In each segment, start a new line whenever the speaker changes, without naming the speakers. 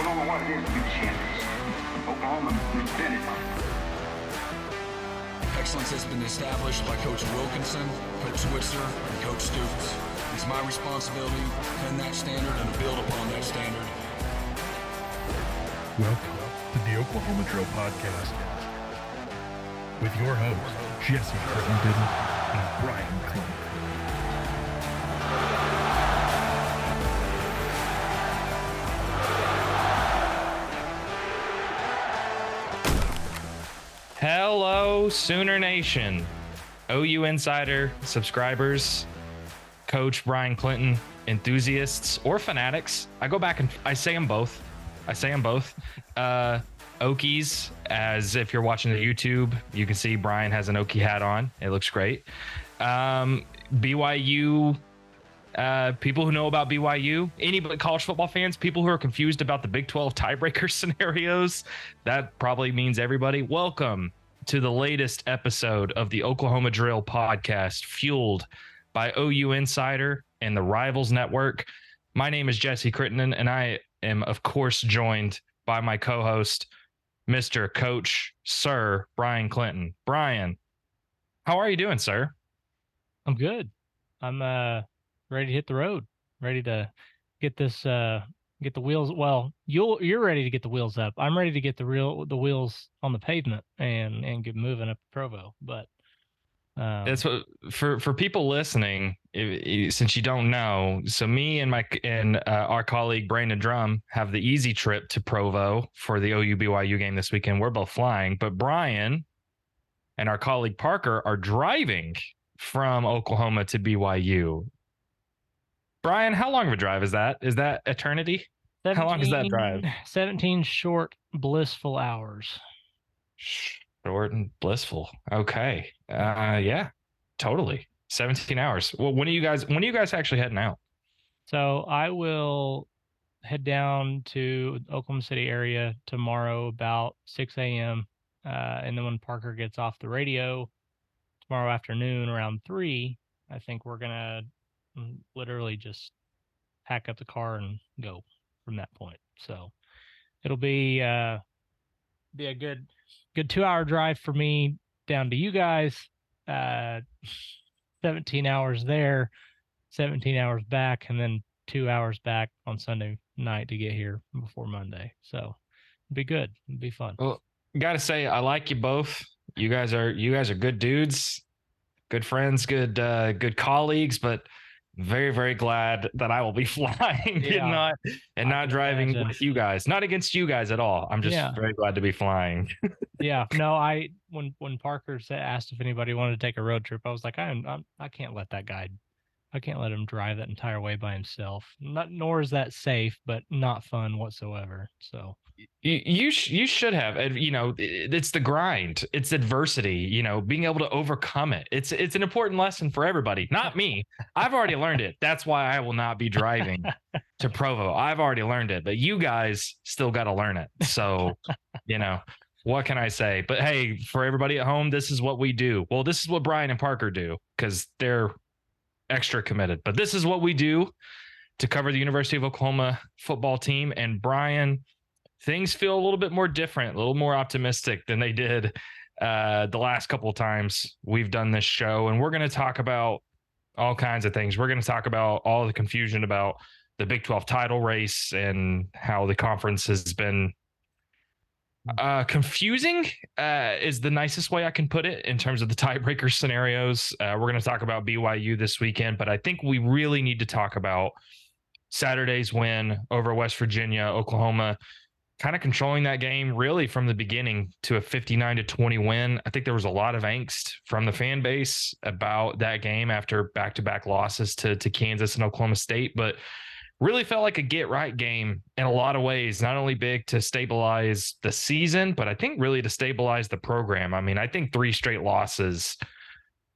Oklahoma what it is to be the champions. Oklahoma, we've been it.
Excellence has been established by Coach Wilkinson, Coach Switzer, and Coach Stoops. It's my responsibility to defend that standard and to build upon that standard.
Welcome to the Oklahoma Drill Podcast with your hosts, Jesse Crittenden and Bryan Clinton.
Hello, Sooner Nation, OU Insider subscribers, Coach Bryan Clinton enthusiasts or fanatics. I go back and I say them both. I say them both. Uh, Okies, as if you're watching the YouTube, you can see Bryan has an Okie hat on. It looks great. Um, BYU uh, people who know about BYU, any college football fans, people who are confused about the Big 12 tiebreaker scenarios, that probably means everybody. Welcome to the latest episode of the Oklahoma Drill podcast, fueled by OU Insider and the Rivals Network. My name is Jesse Crittenden, and I am, of course, joined by my co host, Mr. Coach Sir Bryan Clinton. Bryan, how are you doing, sir?
I'm good. I'm uh ready to hit the road, ready to get this uh get the wheels well you'll you're ready to get the wheels up. I'm ready to get the real the wheels on the pavement and and get moving up provo but
um, it's what for for people listening since you don't know so me and my and uh, our colleague brandon drumm have the easy trip to provo for the ou byu game this weekend. We're both flying but bryan and our colleague parker are driving from oklahoma to byu Bryan, how long of a drive is that? Is that eternity? how long is that drive?
17 short, blissful hours.
Short and blissful. Okay. Uh, yeah, totally. 17 hours. Well, when are you guys, when are you guys actually heading out?
So I will head down to Oklahoma City area tomorrow about 6 a.m. Uh, and then when Parker gets off the radio tomorrow afternoon around three, I think we're going literally just pack up the car and go from that point. So it'll be uh be a good good two hour drive for me down to you guys. Uh 17 hours there, 17 hours back, and then two hours back on Sunday night to get here before Monday. So it'll be good. It'll be fun.
Well, gotta say, I like you both. You guys are you guys are good dudes, good friends, good uh good colleagues, but very very glad that I will be flying yeah. and not and not driving imagine. with you guys. Not against you guys at all. I'm just yeah. very glad to be flying.
yeah. No, I when when Parker said, asked if anybody wanted to take a road trip, I was like, I'm, I'm I can't let that guy I can't let him drive that entire way by himself. Not nor is that safe, but not fun whatsoever. So
you you, sh- you should have you know it's the grind it's adversity you know being able to overcome it. It's it's an important lesson for everybody not me. I've already learned it. That's why i will not be driving to provo. I've already learned it but you guys still got to learn it. So you know what can i say? But hey for everybody at home this is what we do. Well this is what bryan and parker do because they're extra committed. But this is what we do to cover the university of oklahoma football team. And bryan things feel a little bit more different, a little more optimistic than they did uh, the last couple times we've done this show. And we're going to talk about all kinds of things. We're going to talk about all the confusion about the Big 12 title race and how the conference has been uh, confusing uh, is the nicest way I can put it in terms of the tiebreaker scenarios. Uh, we're going to talk about BYU this weekend, but I think we really need to talk about Saturday's win over West Virginia, Oklahoma kind of controlling that game really from the beginning to a 59 to 20 win. I think there was a lot of angst from the fan base about that game after back-to-back losses to to Kansas and Oklahoma State, but really felt like a get right game in a lot of ways, not only big to stabilize the season, but I think really to stabilize the program. I mean, I think three straight losses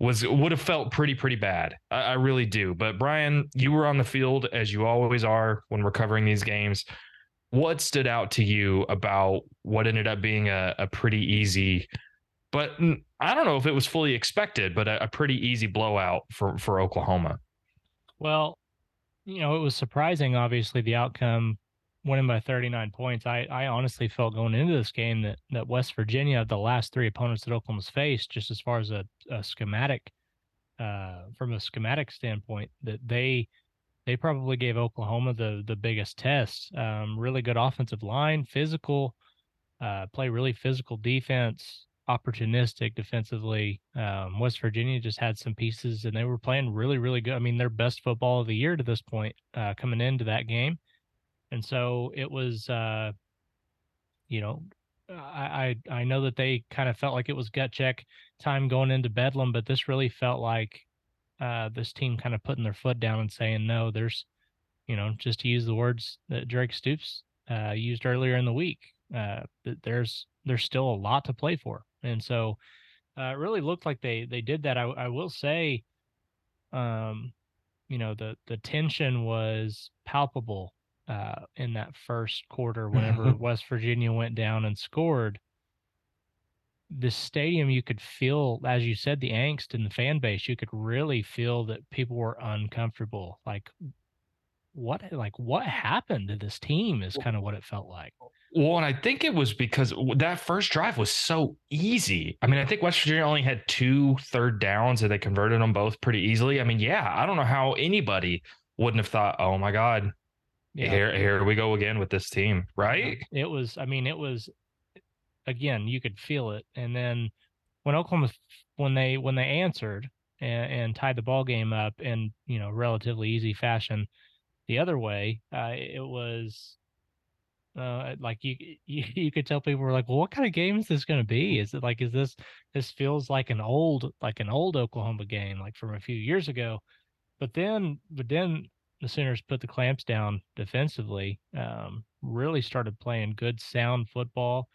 was would have felt pretty pretty bad. I, I really do. But Bryan, you were on the field as you always are when we're covering these games what stood out to you about what ended up being a, a pretty easy but I don't know if it was fully expected, but a, a, pretty easy blowout for for Oklahoma.
Well, you know, it was surprising, obviously, the outcome winning by 39 points. I, I honestly felt going into this game that that West Virginia, the last three opponents that Oklahoma's faced, just as far as a, a schematic, uh, from a schematic standpoint, that they they probably gave Oklahoma the the biggest test. Um, really good offensive line, physical, uh, play really physical defense, opportunistic defensively. Um, West Virginia just had some pieces, and they were playing really, really good. I mean, their best football of the year to this point, uh, coming into that game, and so it was. Uh, you know, I, I I know that they kind of felt like it was gut check time going into Bedlam, but this really felt like uh, this team kind of putting their foot down and saying no. There's, you know, just to use the words that Drake Stoops uh, used earlier in the week, uh, there's there's still a lot to play for, and so uh, it really looked like they they did that. I, I will say, um, you know, the the tension was palpable uh, in that first quarter whenever West Virginia went down and scored. The stadium, you could feel, as you said, the angst in the fan base. You could really feel that people were uncomfortable. Like, what, like, what happened to this team? Is kind of what it felt like.
Oh, well, and I think it was because that first drive was so easy. I mean, I think West Virginia only had two third downs and they converted them both pretty easily. I mean, yeah, I don't know how anybody wouldn't have thought, oh my God, yeah. here, here we go again with this team, right?
It was, I mean, it was, again, you could feel it. And then when Oklahoma, when they, when they answered and, and tied the ball game up in, you know, relatively easy fashion the other way, uh, it was, uh, like you, you, you could tell people were like, well, what kind of game is this going to be? Is it like, is this, this feels like an old, like an old Oklahoma game, like from a few years ago. But then, but then the Sooners put the clamps down defensively, um, really started playing good, sound football.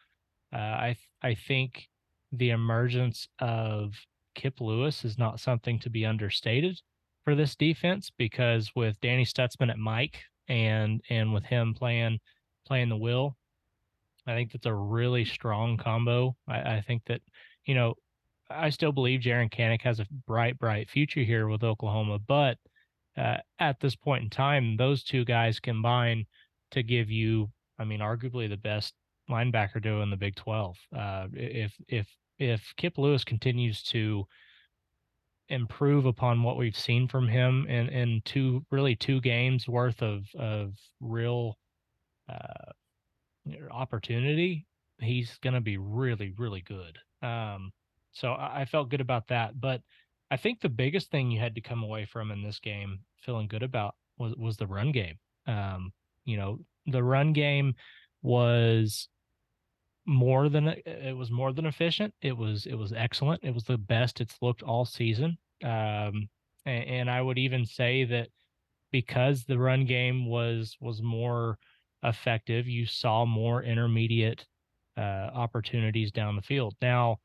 Uh, I, I think the emergence of Kip Lewis is not something to be understated for this defense because with Danny Stutsman at Mike and, and with him playing, playing the will. I think that's a really strong combo. I, I think that, you know, I still believe Jaren Kanak has a bright, bright future here with Oklahoma, but uh, at this point in time, those two guys combine to give you, I mean, arguably the best linebacker duo in the Big 12. Uh, if if if Kip Lewis continues to improve upon what we've seen from him in in two really two games worth of of real uh, opportunity, he's going to be really, really good. Um, so I, I, felt good about that. But I think the biggest thing you had to come away from in this game, feeling good about, was was the run game. Um, you know, the run game was more than it was more than efficient. It was it was excellent. It was the best it's looked all season. Um, and, and I would even say that because the run game was was more effective, you saw more intermediate uh, opportunities down the field. Now,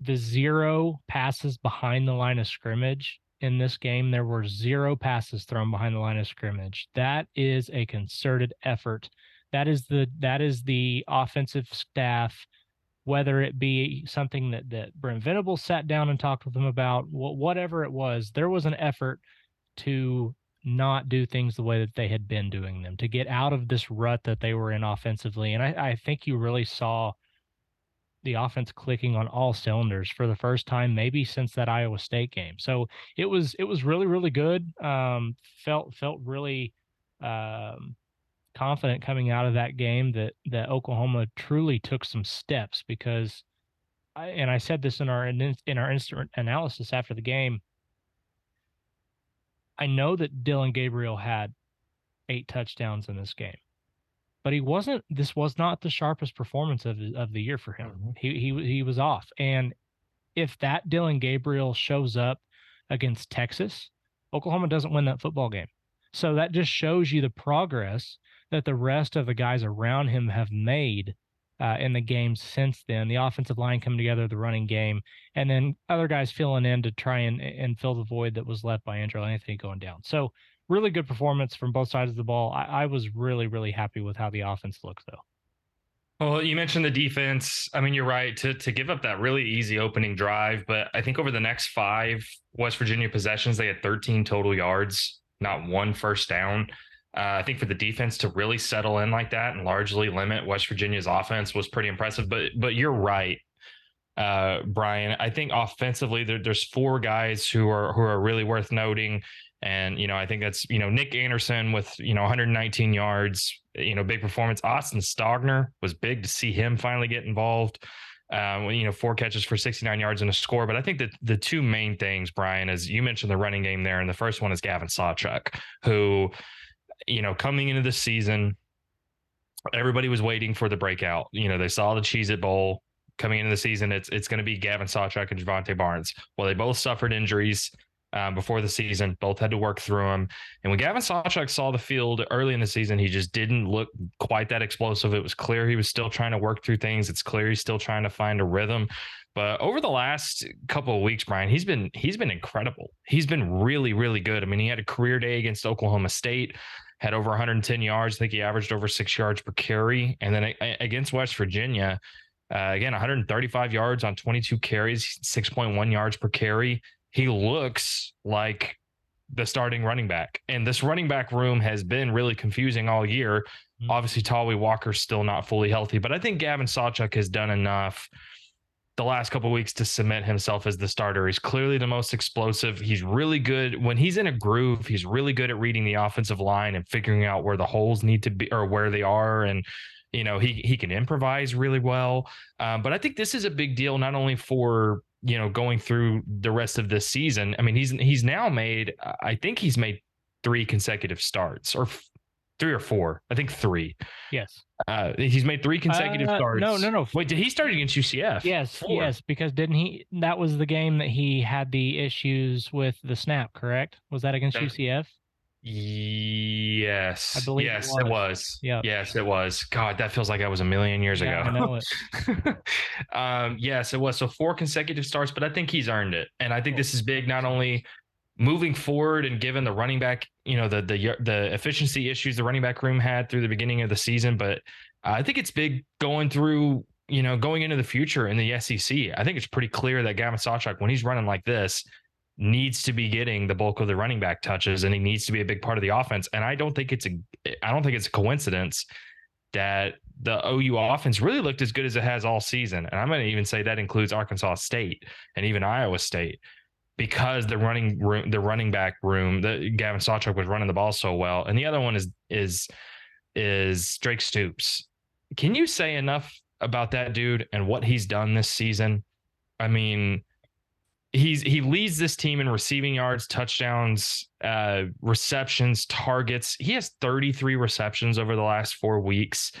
the zero passes behind the line of scrimmage in this game, there were zero passes thrown behind the line of scrimmage. That is a concerted effort. That is the that is the offensive staff, whether it be something that that Brent Venables sat down and talked with them about, whatever it was, there was an effort to not do things the way that they had been doing them, to get out of this rut that they were in offensively. And I, I think you really saw the offense clicking on all cylinders for the first time, maybe since that Iowa State game. So it was it was really really good. Um, felt felt really um, confident coming out of that game that that Oklahoma truly took some steps because, I, and I said this in our in our instant analysis after the game. I know that Dillon Gabriel had eight touchdowns in this game, but he wasn't. This was not the sharpest performance of of the year for him. Mm-hmm. He he he was off. And if that Dillon Gabriel shows up against Texas, Oklahoma doesn't win that football game. So that just shows you the progress that the rest of the guys around him have made uh, in the games since then. The offensive line coming together, the running game, and then other guys filling in to try and and fill the void that was left by Andrel Anthony going down. So really good performance from both sides of the ball. I, I was really really happy with how the offense looks though.
Well, you mentioned the defense. I mean, you're right to to give up that really easy opening drive, but I think over the next five West Virginia possessions, they had 13 total yards, not one first down. Uh, I think for the defense to really settle in like that and largely limit West Virginia's offense was pretty impressive. But but you're right, uh, Bryan. I think offensively there, there's four guys who are who are really worth noting. And you know, I think that's you know Nick Anderson with you know 119 yards, you know, big performance. Austin Stogner was big to see him finally get involved. Um, you know, four catches for 69 yards and a score. But I think that the two main things, Bryan, is you mentioned the running game there, and the first one is Gavin Sawchuk, who, you know, coming into the season, everybody was waiting for the breakout. You know, they saw the Cheez It Bowl coming into the season. It's it's going to be Gavin Sawchuk and Jovantae Barnes. Well, they both suffered injuries um, before the season. Both had to work through them. And when Gavin Sawchuk saw the field early in the season, he just didn't look quite that explosive. It was clear he was still trying to work through things. It's clear he's still trying to find a rhythm. But over the last couple of weeks, Bryan, he's been he's been incredible. He's been really really good. I mean, he had a career day against Oklahoma State, had over 110 yards. I think he averaged over six yards per carry. And then against West Virginia, uh, again 135 yards on 22 carries, 6.1 yards per carry he looks like the starting running back. And this running back room has been really confusing all year. Mm-hmm. Obviously, Tawee Walker's still not fully healthy, but I think Gavin Sawchuk has done enough the last couple weeks to cement himself as the starter. He's clearly the most explosive. He's really good when he's in a groove. He's really good at reading the offensive line and figuring out where the holes need to be or where they are. And you know he he can improvise really well. Um, but I think this is a big deal not only for you know, going through the rest of this season. I mean, he's he's now made I think he's made three consecutive starts or three or four. I think three.
Yes.
Uh, he's made three consecutive uh, starts.
No, no, no.
Wait, did he start against UCF?
Yes, four. yes. Because didn't he? That was the game that he had the issues with the snap. Correct? Was that against that, UCF?
Yes.
I believe
yes,
it
was. It was. Yeah. Yes, it was. God, that feels like that was a million years
yeah,
ago.
I know it.
um, yes, it was. So four consecutive starts, but I think he's earned it. And I think this is big not only moving forward and given the running back, you know, the the the efficiency issues the running back room had through the beginning of the season, but I think it's big going through, you know, going into the future in the SEC. I think it's pretty clear that Gavin Sawchuk, when he's running like this, needs to be getting the bulk of the running back touches and he needs to be a big part of the offense. And I don't think it's a I don't think it's a coincidence that the OU offense really looked as good as it has all season. And I'm going to even say that includes Arkansas State and even Iowa State because the running room, the running back room, the Gavin Sawchuk was running the ball so well. And the other one is is is Drake Stoops. Can you say enough about that dude and what he's done this season? I mean, he's he leads this team in receiving yards, touchdowns, uh, receptions, targets. He has 33 receptions over the last four weeks.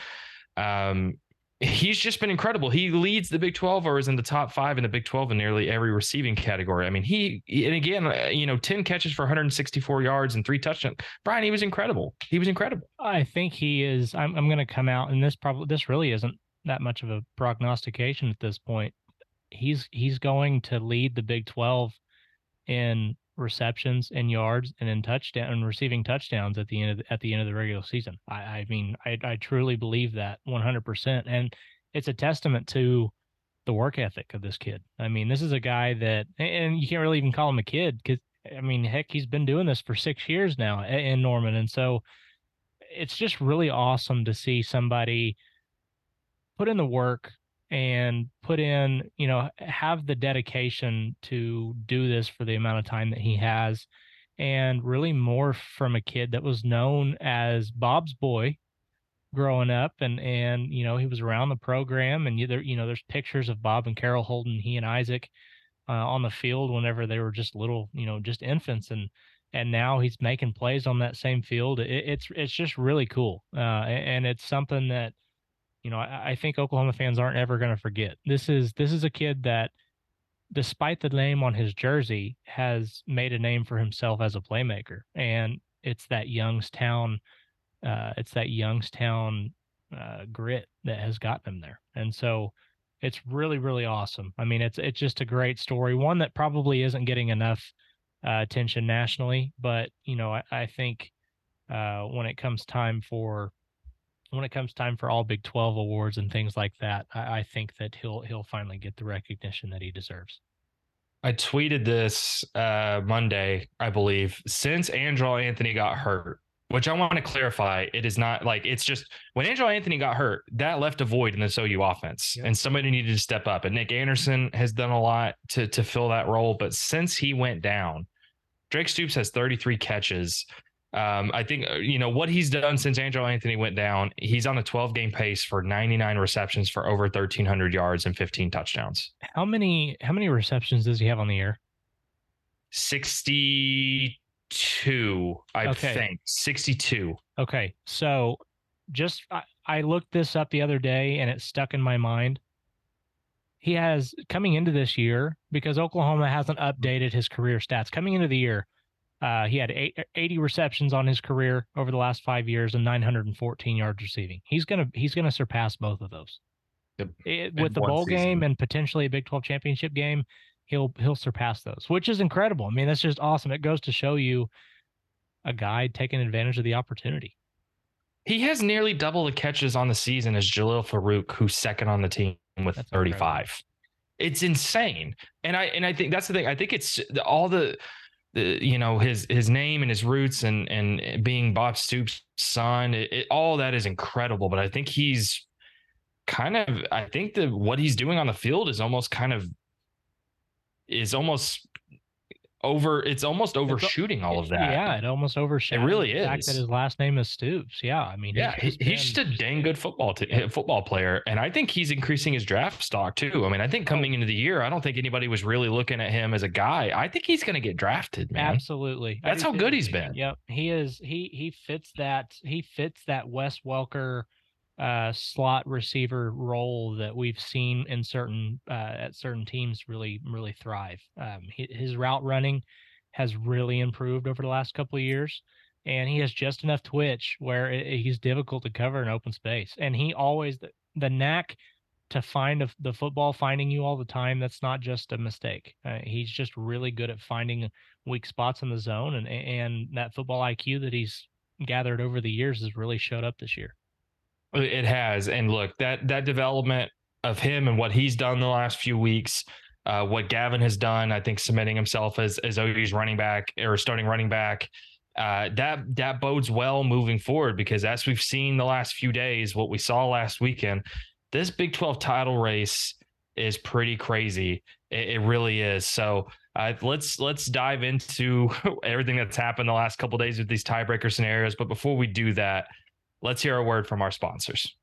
Um, he's just been incredible. He leads the Big 12 or is in the top five in the Big 12 in nearly every receiving category. I mean, he, and again, uh, you know, 10 catches for 164 yards and three touchdowns. Bryan, he was incredible. He was incredible.
I think he is. I'm, I'm going to come out, and this probably, this really isn't that much of a prognostication at this point he's he's going to lead the Big 12 in receptions and yards and in touchdown and receiving touchdowns at the end of the, at the end of the regular season. I, I mean, I, I truly believe that 100%. And it's a testament to the work ethic of this kid. I mean, this is a guy that, and you can't really even call him a kid because, I mean, heck, he's been doing this for six years now in Norman. And so it's just really awesome to see somebody put in the work, and put in, you know, have the dedication to do this for the amount of time that he has and really more from a kid that was known as Bob's boy growing up and and you know he was around the program and you there you know there's pictures of Bob and Carol holding he and Isaac uh, on the field whenever they were just little you know just infants and and now he's making plays on that same field. It, it's it's just really cool uh, and it's something that you know, I, I think Oklahoma fans aren't ever going to forget. This is this is a kid that, despite the name on his jersey, has made a name for himself as a playmaker, and it's that Youngstown, uh, it's that Youngstown uh, grit that has gotten him there, and so it's really really awesome. I mean, it's it's just a great story, one that probably isn't getting enough uh, attention nationally, but you know, I, I think uh, when it comes time for when it comes time for all Big 12 awards and things like that, I, I think that he'll he'll finally get the recognition that he deserves.
I tweeted this uh, Monday, I believe. Since Andrel Anthony got hurt, which I want to clarify. It is not like it's just when Angelo Anthony got hurt, that left a void in the OU offense,
Yep.
and somebody needed to step up. And Nick Anderson has done a lot to to fill that role. But since he went down, Drake Stoops has 33 catches. Um, I think uh, you know what he's done since Angelo Anthony went down. He's on a 12 game pace for 99 receptions for over 1,300 yards and 15 touchdowns.
How many how many receptions does he have on the year?
62, I
Okay.
think 62.
Okay, so just I, I looked this up the other day and it stuck in my mind. He has coming into this year because Oklahoma hasn't updated his career stats. Coming into the year, uh, he had eight, 80 receptions on his career over the last five years and 914 yards receiving. He's gonna he's gonna surpass both of those. It- with the bowl
season.
game and potentially a Big 12 championship game, he'll he'll surpass those, which is incredible. I mean, that's just awesome. It goes to show you a guy taking advantage of the opportunity.
He has nearly double the catches on the season as Jalil Farooq, who's second on the team with
That's
35. It's insane. And I and I think that's the thing. I think it's all the Uh, you know his his name and his roots and and being Bob Stoops' son, it, it- all that is incredible. But I think he's kind of I think that what he's doing on the field is almost kind of is almost over it's almost overshooting all of that.
Yeah, it almost overshadowed It
really
the fact that
is.
his last name is Stoops. Yeah, I mean,
Yeah, he,
just
he's just a dang good football t- eh, football player, and I think he's increasing his draft stock too. I mean, I think oh. coming into the year, I don't think anybody was really looking at him as a guy. I think he's going to get drafted, man.
Absolutely,
That's how good he's been.
Yep, he is. He he fits that. He fits that Wes Welker uh slot receiver role that we've seen in certain uh at certain teams really really thrive. Um, hi- his route running has really improved over the last couple of years. And he has just enough twitch where it, it- he's difficult to cover in open space. And he always the, the knack to find a, the football finding you all the time. That's not just a mistake. Uh, he's just really good at finding weak spots in the zone, and and that football IQ that he's gathered over the years has really showed up this year.
It has, and look that that development of him and what he's done the last few weeks, uh, what Gavin has done, I think cementing himself as as OU's running back or starting running back. Uh, that that bodes well moving forward because as we've seen the last few days, what we saw last weekend, this Big 12 title race is pretty crazy. It, it really is. So uh, let's let's dive into everything that's happened the last couple days with these tiebreaker scenarios. But before we do that, let's hear a word from our sponsors.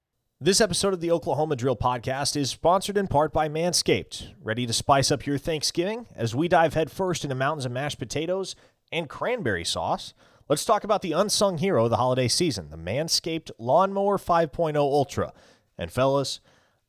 This episode of the Oklahoma Drill Podcast is sponsored in part by Manscaped. Ready to spice up your Thanksgiving? As we dive headfirst into mountains of mashed potatoes and cranberry sauce, let's talk about the unsung hero of the holiday season, the Manscaped Lawnmower 5.0 Ultra. And fellas,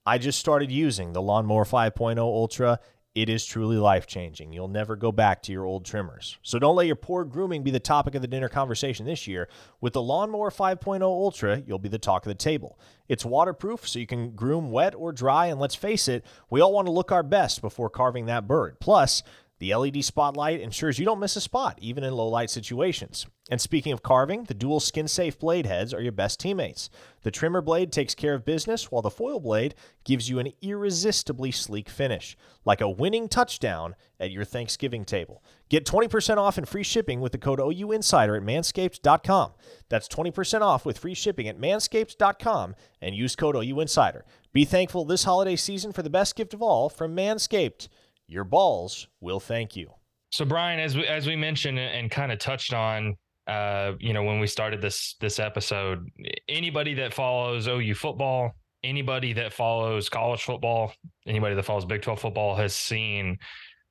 I just started using the Lawnmower 5.0 Ultra. It is truly life changing. You'll never go back to your old trimmers. So don't let your poor grooming be the topic of the dinner conversation this year. With the Lawnmower 5.0 Ultra, you'll be the talk of the table. It's waterproof, so you can groom wet or dry, and let's face it, we all want to look our best before carving that bird. Plus, the LED spotlight ensures you don't miss a spot, even in low light situations. And speaking of carving, the dual skin safe blade heads are your best teammates. The trimmer blade takes care of business, while the foil blade gives you an irresistibly sleek finish, like a winning touchdown at your Thanksgiving table. Get 20% off and free shipping with the code OUInsider at manscaped.com. That's 20% off with free shipping at manscaped.com and use code OUInsider. Be thankful this holiday season for the best gift of all from Manscaped. Your balls will thank you.
So Bryan, as we as we mentioned and kind of touched on, uh, you know, when we started this this episode, anybody that follows OU football, anybody that follows college football, anybody that follows Big Twelve football has seen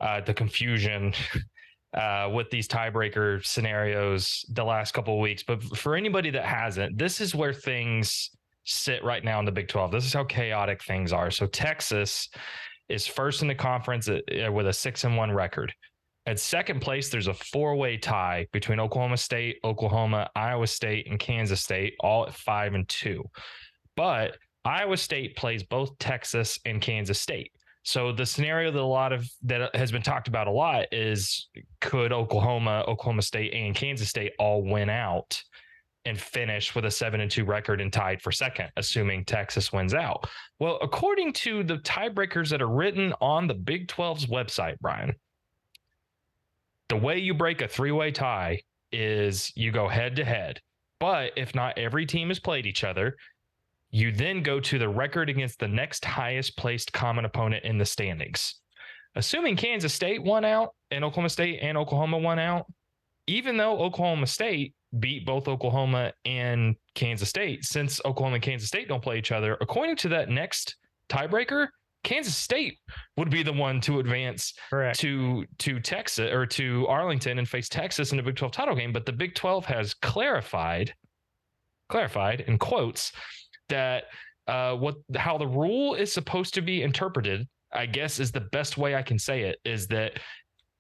uh, the confusion uh, with these tiebreaker scenarios the last couple of weeks. But for anybody that hasn't, this is where things sit right now in the Big Twelve. This is how chaotic things are. So Texas is first in the conference uh, with a six and one record. At second place, there's a four way tie between Oklahoma State, Oklahoma, Iowa State, and Kansas State, all at five and two. But Iowa State plays both Texas and Kansas State. So the scenario that a lot of that has been talked about a lot is could Oklahoma, Oklahoma State, and Kansas State all win out and finish with a seven and two record and tied for second, assuming Texas wins out. Well, according to the tiebreakers that are written on the Big 12's website, Bryan, the way you break a three way tie is you go head to head. But if not every team has played each other, you then go to the record against the next highest placed common opponent in the standings. Assuming Kansas State won out and Oklahoma State and Oklahoma won out, even though Oklahoma State beat both Oklahoma and Kansas State, since Oklahoma and Kansas State don't play each other, according to that next tiebreaker, Kansas State would be the one to advance
Correct.
to to Texas or to Arlington and face Texas in the Big 12 title game. But the Big 12 has clarified, clarified in quotes that uh, what how the rule is supposed to be interpreted. I guess is the best way I can say it is that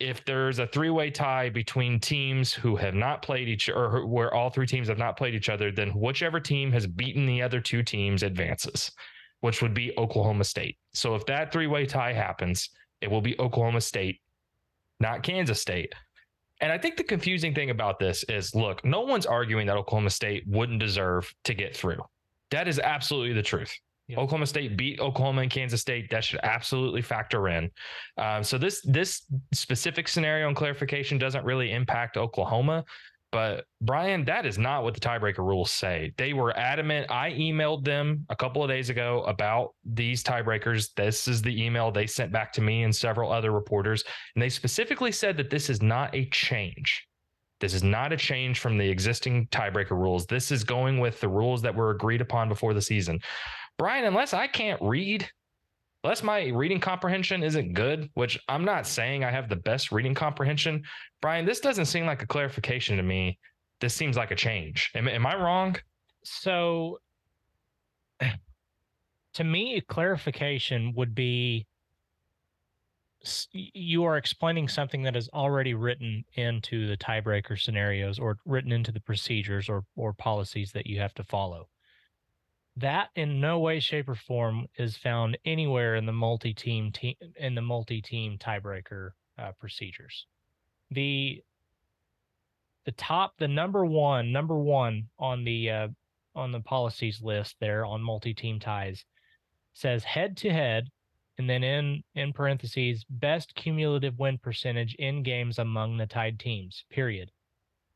if there's a three-way tie between teams who have not played each or where all three teams have not played each other, then whichever team has beaten the other two teams advances, which would be Oklahoma State. So if that three-way tie happens, it will be Oklahoma State, not Kansas State. And I think the confusing thing about this is look, no one's arguing that Oklahoma State wouldn't deserve to get through. That is absolutely the truth. Oklahoma State beat Oklahoma and Kansas State. That should absolutely factor in. Um, so this this specific scenario and clarification doesn't really impact Oklahoma. But Bryan, that is not what the tiebreaker rules say. They were adamant. I emailed them a couple of days ago about these tiebreakers. This is the email they sent back to me and several other reporters. And they specifically said that this is not a change. This is not a change from the existing tiebreaker rules. This is going with the rules that were agreed upon before the season. Bryan, unless I can't read, unless my reading comprehension isn't good, which I'm not saying I have the best reading comprehension, Bryan, this doesn't seem like a clarification to me. This seems like a change. Am, am I wrong?
So, to me, clarification would be you are explaining something that is already written into the tiebreaker scenarios or written into the procedures or or policies that you have to follow. That in no way, shape, or form is found anywhere in the multi-team team in the multi-team tiebreaker uh, procedures. The the top, the number one, number one on the uh, on the policies list there on multi-team ties says head to head and then in in parentheses best cumulative win percentage in games among the tied teams period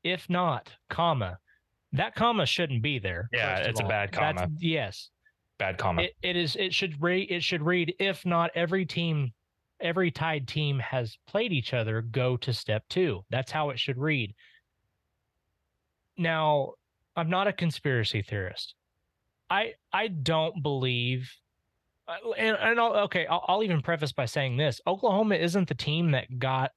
if not comma that comma shouldn't be there
Yeah, it's a
all.
bad
That's-
comma.
yes
Bad comma.
it, it is it should read it should read if not every team every tied team has played each other go to step two that's how it should read now i'm not a conspiracy theorist i i don't believe uh, and, and I'll, okay I'll, I'll even preface by saying this oklahoma isn't the team that got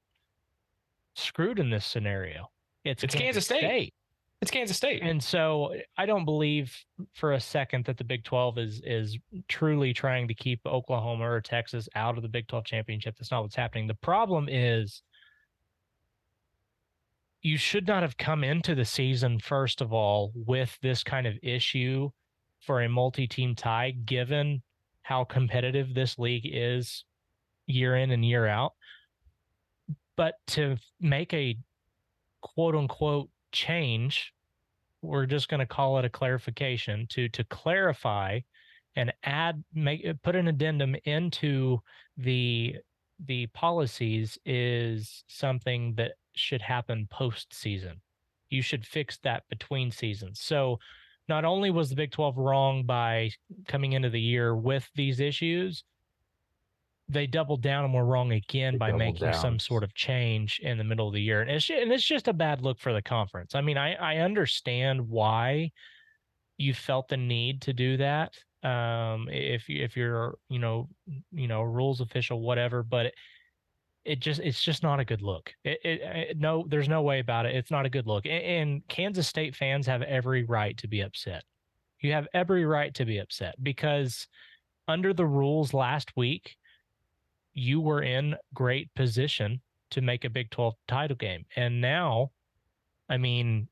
screwed in this scenario it's,
It's Kansas State. It's Kansas State.
and so I don't believe for a second that the Big 12 is is truly trying to keep Oklahoma or Texas out of the Big 12 championship. That's not what's happening. The problem is you should not have come into the season first of all with this kind of issue for a multi-team tie given how competitive this league is year in and year out. But to make a quote unquote change we're just going to call it a clarification to to clarify and add make uh, put an addendum into the the policies is something that should happen post season you should fix that between seasons. So not only was the big 12 wrong by coming into the year with these issues they doubled down and were wrong again
They
by making
down.
some sort of change in the middle of the year. And it's ju- and it's just a bad look for the conference. I mean, I I understand why you felt the need to do that. Um, if you if you're you know you know rules official whatever, but it, it just it's just not a good look. It, it, it no, there's no way about it. It's not a good look. And, and Kansas State fans have every right to be upset. You have every right to be upset because under the rules last week, you were in great position to make a Big 12 title game. And now, I mean,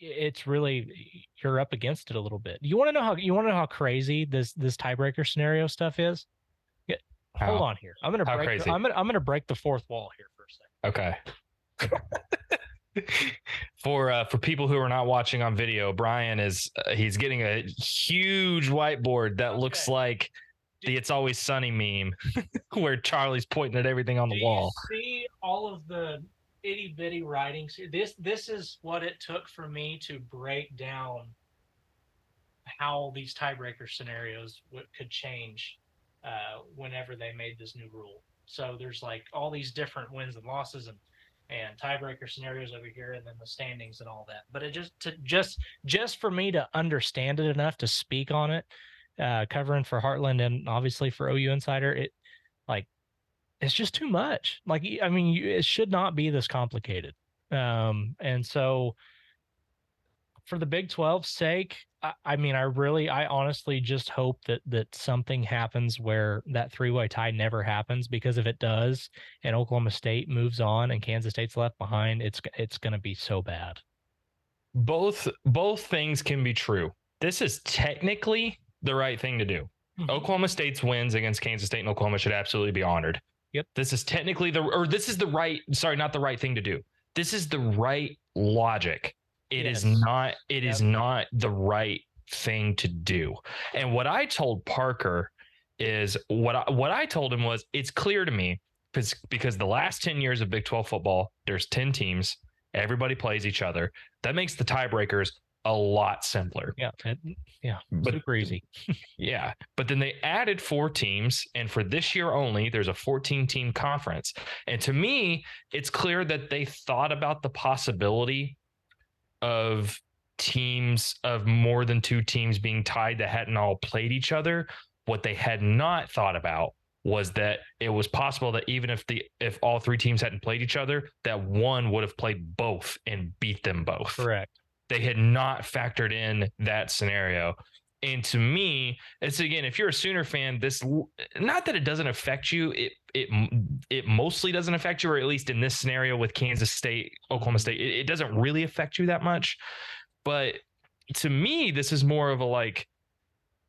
it's really you're up against it a little bit. You want to know how you want to know how crazy this this tiebreaker scenario stuff is? Yeah, hold
How?
on here. I'm gonna
How
break.
crazy?
The, I'm gonna I'm gonna break the fourth wall here for a second.
Okay. for uh, for people who are not watching on video, Bryan is uh, he's getting a huge whiteboard that looks
Okay.
like the "It's Always Sunny" meme, where Charlie's pointing at everything on the
you
wall.
see all of the itty bitty writings. This this is what it took for me to break down how these tiebreaker scenarios w- could change uh, whenever they made this new rule. So there's like all these different wins and losses and and tiebreaker scenarios over here, and then the standings and all that. But it just to just just for me to understand it enough to speak on it, uh, covering for Heartland and obviously for OU Insider, it like it's just too much. Like I mean, you, it should not be this complicated. Um, and so for the Big 12's sake, I, I mean, I really, I honestly just hope that that something happens where that three way tie never happens. Because if it does, and Oklahoma State moves on and Kansas State's left behind, it's it's going to be so bad.
Both both things can be true. This is technically the right thing to do.
Mhm.
Oklahoma State's wins against Kansas State and Oklahoma should absolutely be honored.
Yep.
This is technically the or this is the right sorry, not the right thing to do. This is the right logic. It is
Yes.
not it is
Yep.
not the right thing to do. And what I told Parker is what I, what I told him was it's clear to me because because the last 10 years of Big 12 football, there's 10 teams, everybody plays each other. That makes the tiebreakers a lot simpler.
Yeah, it- yeah,
But
super easy.
yeah. But then they added four teams. And for this year only, there's a 14 team conference. And to me, it's clear that they thought about the possibility of teams, of more than two teams being tied that hadn't all played each other. What they had not thought about was that it was possible that even if the if all three teams hadn't played each other, that one would have played both and beat them both
Correct.
They had not factored in that scenario. And to me, it's again, if you're a Sooner fan, this not that it doesn't affect you, it it it mostly doesn't affect you, or at least in this scenario with Kansas State, Oklahoma State, it, it doesn't really affect you that much. But to me, this is more of a like,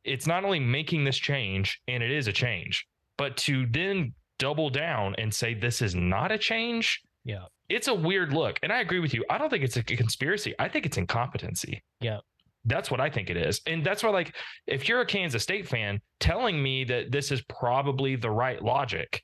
it's not only making this change, and it is a change, but to then double down and say this is not a change.
Yeah.
It's a weird look. And I agree with you. I don't think it's a conspiracy. I think it's incompetency.
Yeah.
That's what I think it is. And that's why, like, if you're a Kansas State fan telling me that this is probably the right logic,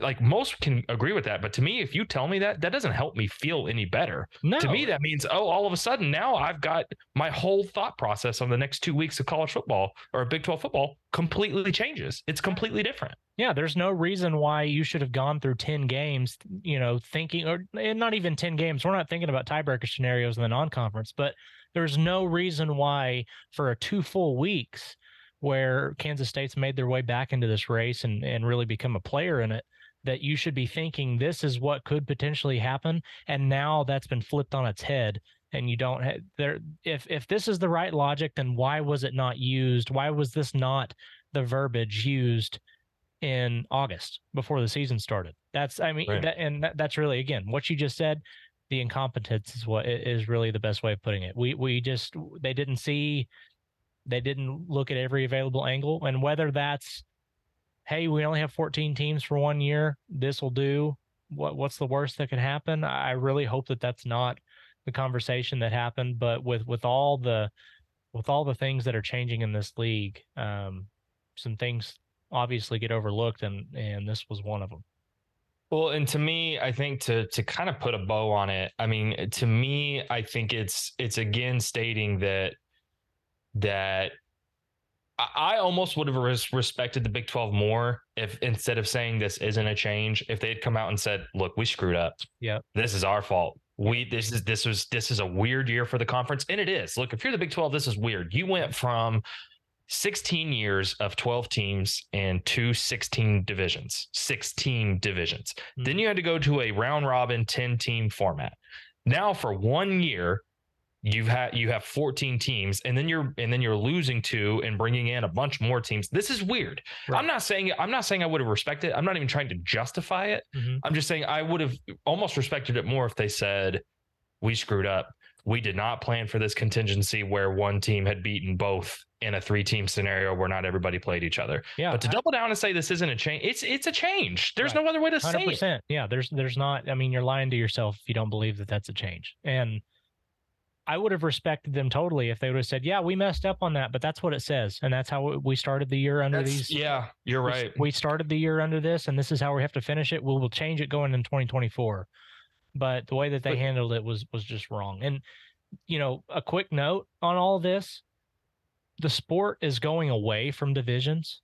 like most can agree with that. But to me, if you tell me that, that doesn't help me feel any better.
No,
To me, that means, oh, all of a sudden now I've got my whole thought process on the next two weeks of college football or Big 12 football completely changes. It's completely different.
yeah, there's no reason why you should have gone through 10 games, you know, thinking, or and not even 10 games. We're not thinking about tiebreaker scenarios in the non conference, but there's no reason why for a two full weeks where Kansas State's made their way back into this race and, and really become a player in it, that you should be thinking this is what could potentially happen. And now that's been flipped on its head. And you don't have there. If if this is the right logic, then why was it not used? Why was this not the verbiage used in August before the season started. That's I mean
Right.
that, and that, that's really again what you just said. The incompetence is what is really the best way of putting it. We we just they didn't see, they didn't look at every available angle, and whether that's, hey, we only have 14 teams for one year, this will do. What what's the worst that could happen? I really hope that that's not the conversation that happened. But with with all the with all the things that are changing in this league, um, some things obviously get overlooked and and this was one of them
Well, and to me, I think to to kind of put a bow on it, I mean, to me, I think it's it's again stating that that I, almost would have res- respected the Big Twelve more if instead of saying this isn't a change, if they had come out and said, "Look, we screwed up.
Yep.
this is our fault. We this is this was this is a weird year for the conference, and it is. Look, if you're the Big Twelve, this is weird. You went from 16 years of 12 teams and two 16 divisions, 16 divisions. Then mm-hmm. you had to go to a round robin 10 team format. Now for one year, you've had you have 14 teams and then you're and then you're losing two and bringing in a bunch more teams. This is weird.
Right.
I'm not saying I'm not saying I would have respected. It. i'm not even trying to justify it.
Mhm.
I'm just saying I would have almost respected it more if they said we screwed up. We did not plan for this contingency where one team had beaten both in a three team scenario where not everybody played each other.
yeah
But to double down and say this isn't a change, it's it's a change. There's
Right.
no other way to
Hundred
say it.
Yeah, there's there's not. I mean, you're lying to yourself if you don't believe that that's a change. And I would have respected them totally if they would have said, "Yeah, we messed up on that, but that's what it says, and that's how we started the year under
That's-
these."
yeah, you're
we-
right.
We started the year under this, and this is how we have to finish it. We will change it going in 2024. but the way that they
But-
handled it was was just wrong. And you know, a quick note on all this: the sport is going away from divisions.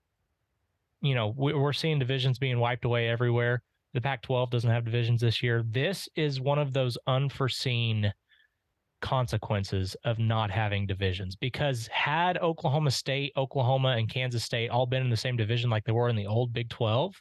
You know, we- we're seeing divisions being wiped away everywhere. The Pac-12 doesn't have divisions this year. This is one of those unforeseen consequences of not having divisions because had Oklahoma State, Oklahoma, and Kansas State all been in the same division like they were in the old Big 12,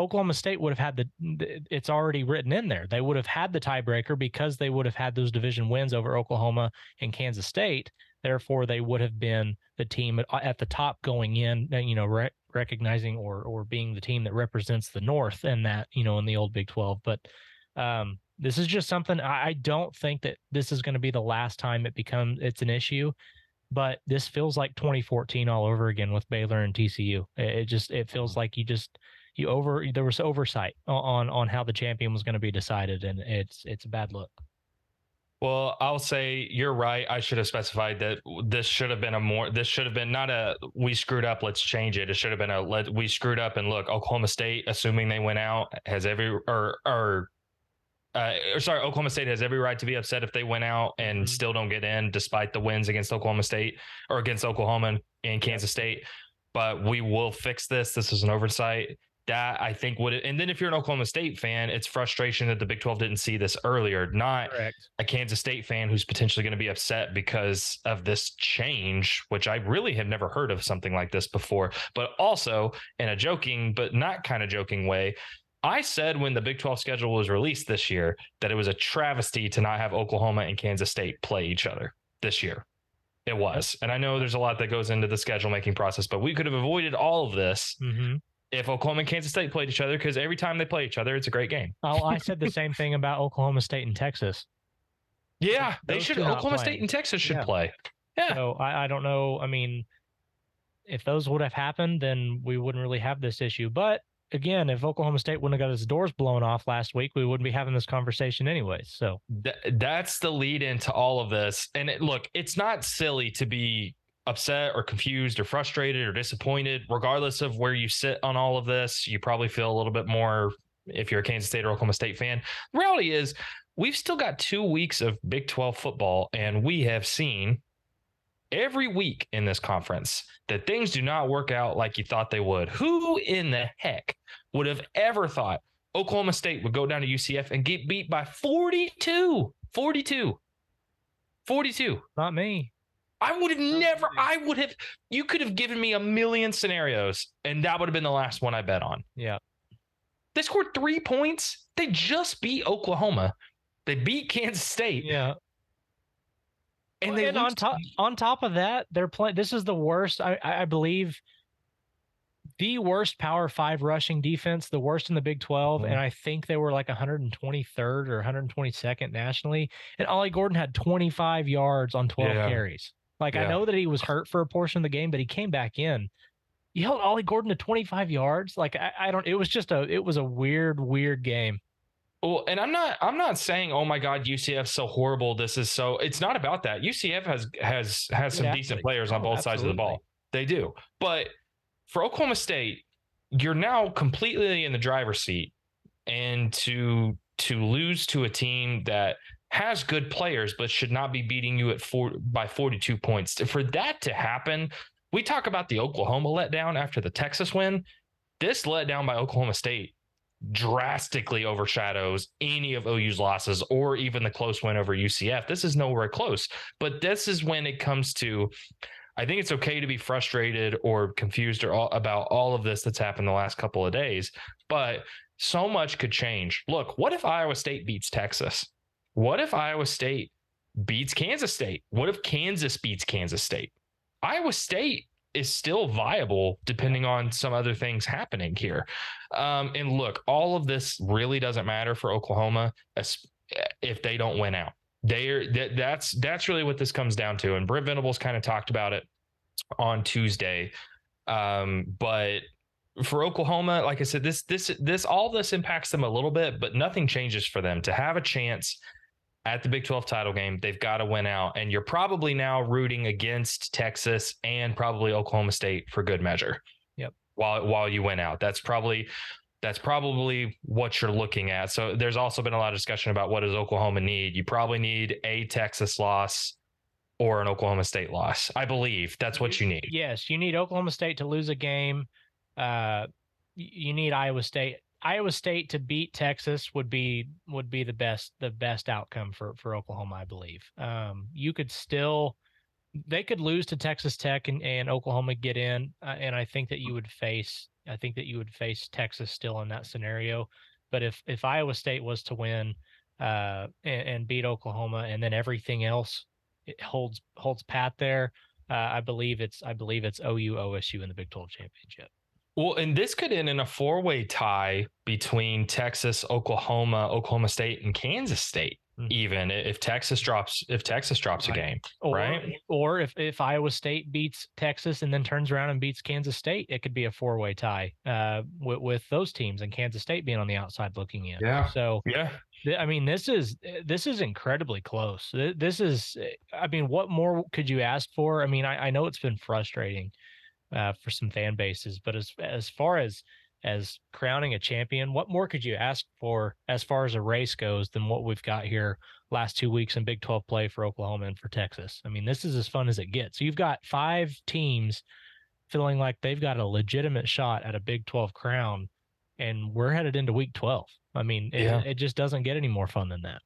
Oklahoma State would have had the it's already written in there. They would have had the tiebreaker because they would have had those division wins over Oklahoma and Kansas State. Therefore, they would have been the team at, at the top going in, uh, you know, re- recognizing or or being the team that represents the North in that, you know, in the old Big 12. But um, this is just something I, I don't think that this is going to be the last time it becomes it's an issue. But this feels like 2014 all over again with Baylor and TCU. It, it just it feels mm-hmm. like you just you over there was oversight on on how the champion was going to be decided, and it's it's a bad look.
Well, I'll say you're right. I should have specified that this should have been a more. This should have been not a we screwed up. Let's change it. It should have been a let we screwed up and look. Oklahoma State, assuming they went out, has every or or. Uh, or sorry, Oklahoma State has every right to be upset if they went out and
Mhm.
still don't get in, despite the wins against Oklahoma State or against Oklahoma and, and Kansas State. But we will fix this. This is an oversight that I think would. And then if you're an Oklahoma State fan, it's frustration that the Big 12 didn't see this earlier. Not
Correct.
a Kansas State fan who's potentially going to be upset because of this change, which I really have never heard of something like this before. But also in a joking, but not kind of joking way, I said when the Big 12 schedule was released this year that it was a travesty to not have Oklahoma and Kansas State play each other this year. It was. And I know there's a lot that goes into the schedule making process, but we could have avoided all of this
Mm-hmm.
if Oklahoma and Kansas State played each other because every time they play each other, it's a great game.
Oh, I said the same thing about Oklahoma State and Texas.
Yeah, they should. Oklahoma. State and Texas should
Yeah.
play. Yeah.
So I, I don't know. I mean, if those would have happened, then we wouldn't really have this issue. But again, if Oklahoma State wouldn't have got its doors blown off last week, we wouldn't be having this conversation anyway. So
Th- that's the lead into all of this. And it, look, it's not silly to be upset or confused or frustrated or disappointed, regardless of where you sit on all of this. You probably feel a little bit more if you're a Kansas State or Oklahoma State fan. The reality is, we've still got two weeks of Big 12 football, and we have seen every week in this conference that things do not work out like you thought they would. Who in the heck would have ever thought Oklahoma State would go down to UCF and get beat by 42? 42. 42.
not me.
I would have never, I would have, you could have given me a million scenarios, and that would have been the last one I bet on.
Yeah.
They scored three points. They just beat Oklahoma. They beat Kansas State.
Yeah.
And
And, on top on top of that, they're playing. This is the worst. I, I believe the worst Power Five rushing defense, the worst in the Big 12
Mhm.
and I think they were like 123rd or 122nd nationally. And Ollie Gordon had 25 yards on 12
Yeah.
carries. Like I know that he was hurt for a portion of the game, but he came back in. You held Ollie Gordon to 25 yards. Like I, I don't. It was just a. It was a weird, weird game.
Well, and I'm not I'm not saying, oh my God, UCF's so horrible. This is so it's not about that. UCF has has has some
Good
decent players on
Oh,
both sides of the ball. They do. But for Oklahoma State, you're now completely in the driver's seat. And to to lose to a team that has good players but should not be beating you at four by 42 points. For that to happen, we talk about the Oklahoma letdown after the Texas win. This letdown by Oklahoma State drastically overshadows any of OU's losses or even the close win over UCF. This is nowhere close. But this is when it comes to I think it's okay to be frustrated or confused or all, about all of this that's happened the last couple of days, but so much could change. Look, what if Iowa State beats Texas? What if Iowa State beats Kansas State? What if Kansas beats Kansas State? Iowa State is still viable depending on some other things happening here. Um, and look, all of this really doesn't matter for Oklahoma if they don't win out. They're that, that's that's really what this comes down to. And Brent Venables kind of talked about it on Tuesday. Um, but for Oklahoma, like I said, this this this all this impacts them a little bit, but nothing changes for them to have a chance at the Big 12 title game. They've got to win out, and you're probably now rooting against Texas and probably Oklahoma State for good measure.
Yep.
While while you win out, that's probably That's probably what you're looking at. So there's also been a lot of discussion about what does Oklahoma need. You probably need a Texas loss or an Oklahoma State loss. I believe that's what you need.
Yes, you need Oklahoma State to lose a game. Uh, you need Iowa State. Iowa State to beat Texas would be would be the best the best outcome for for Oklahoma, I believe. Um, you could still they could lose to Texas Tech and, and Oklahoma get in, uh, and I think that you would face I think that you would face Texas still in that scenario. But if if Iowa State was to win uh, and, and beat Oklahoma, and then everything else it holds holds pat there, uh, I believe it's I believe it's OU OSU in the Big 12 championship.
Well, and this could end in a four-way tie between Texas, Oklahoma, Oklahoma State, and Kansas State.
Mhm.
Even if Texas drops, if Texas drops a game,
Or,
Right.
or if, if Iowa State beats Texas and then turns around and beats Kansas State, it could be a four way tie uh, with, with those teams and Kansas State being on the outside looking in.
Yeah.
So
yeah,
I mean, this is this is incredibly close. Th- This is, I mean, what more could you ask for? I mean, I, I know it's been frustrating uh, for some fan bases, but as as far as as crowning a champion, what more could you ask for as far as a race goes than what we've got here last two weeks in Big 12 play for Oklahoma and for Texas? I mean, this is as fun as it gets. So you've got five teams feeling like they've got a legitimate shot at a Big 12 crown, and we're headed into Week 12. I mean, it,
Yeah.
it just doesn't get any more fun than that.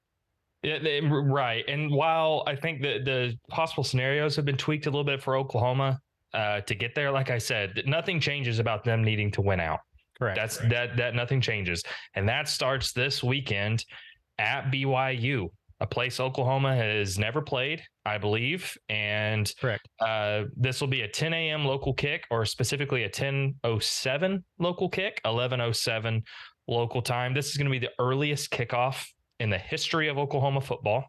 Yeah, they- right. And while I think that the possible scenarios have been tweaked a little bit for Oklahoma uh, to get there, like I said, nothing changes about them needing to win out.
Correct.
That's that that nothing changes, and that starts this weekend at BYU, a place Oklahoma has never played, I believe, and
correct.
uh, this will be a 10 a.m. local kick, or specifically a 10:07 local kick, 11:07 local time. This is going to be the earliest kickoff in the history of Oklahoma football,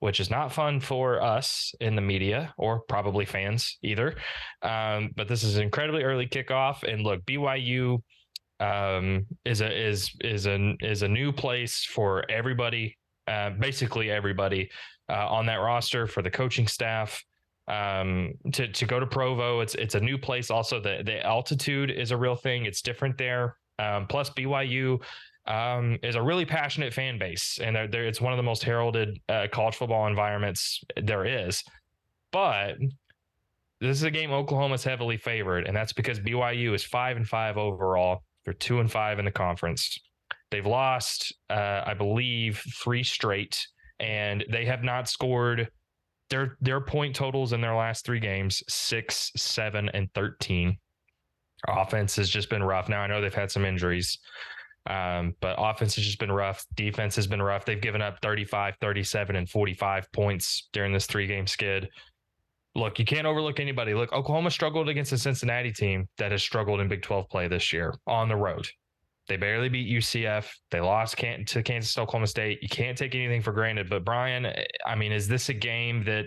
which is not fun for us in the media or probably fans either. Um, but this is an incredibly early kickoff, and look, BYU um, is a is is a is a new place for everybody, uh, basically everybody uh, on that roster for the coaching staff um to to go to provo. It's it's a new place. Also the the altitude is a real thing. It's different there. Um plus byu um is a really passionate fan base and they're, they're, it's one of the most heralded uh, college football environments there is. But this is a game oklahoma's heavily favored and that's because byu is five and five overall. They're two and five in the conference. They've lost uh i believe three straight and they have not scored their their point totals in their last three games six seven and 13 Our offense has just been rough. Now i know they've had some injuries um, but offense has just been rough defense has been rough they've given up 35 37 and 45 points during this three game skid look you can't overlook anybody look oklahoma struggled against the cincinnati team that has struggled in big 12 play this year on the road they barely beat UCF. They lost Can- to Kansas Oklahoma State. You can't take anything for granted. But Bryan, I mean, is this a game that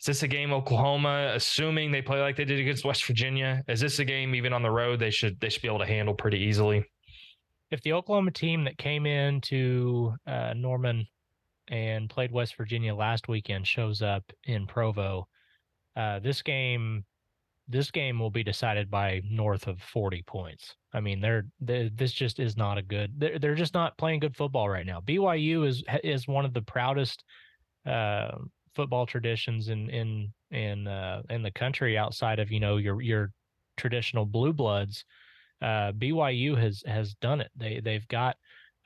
is this a game Oklahoma, assuming they play like they did against West Virginia? Is this a game even on the road they should they should be able to handle pretty easily?
If the Oklahoma team that came into uh, Norman and played West Virginia last weekend shows up in Provo, uh, this game this game will be decided by north of 40 points. I mean, they're, they this just is not a good. They're they're just not playing good football right now. BYU is is one of the proudest uh, football traditions in in in uh, in the country outside of you know your your traditional blue bloods. Uh, BYU has has done it. They they've got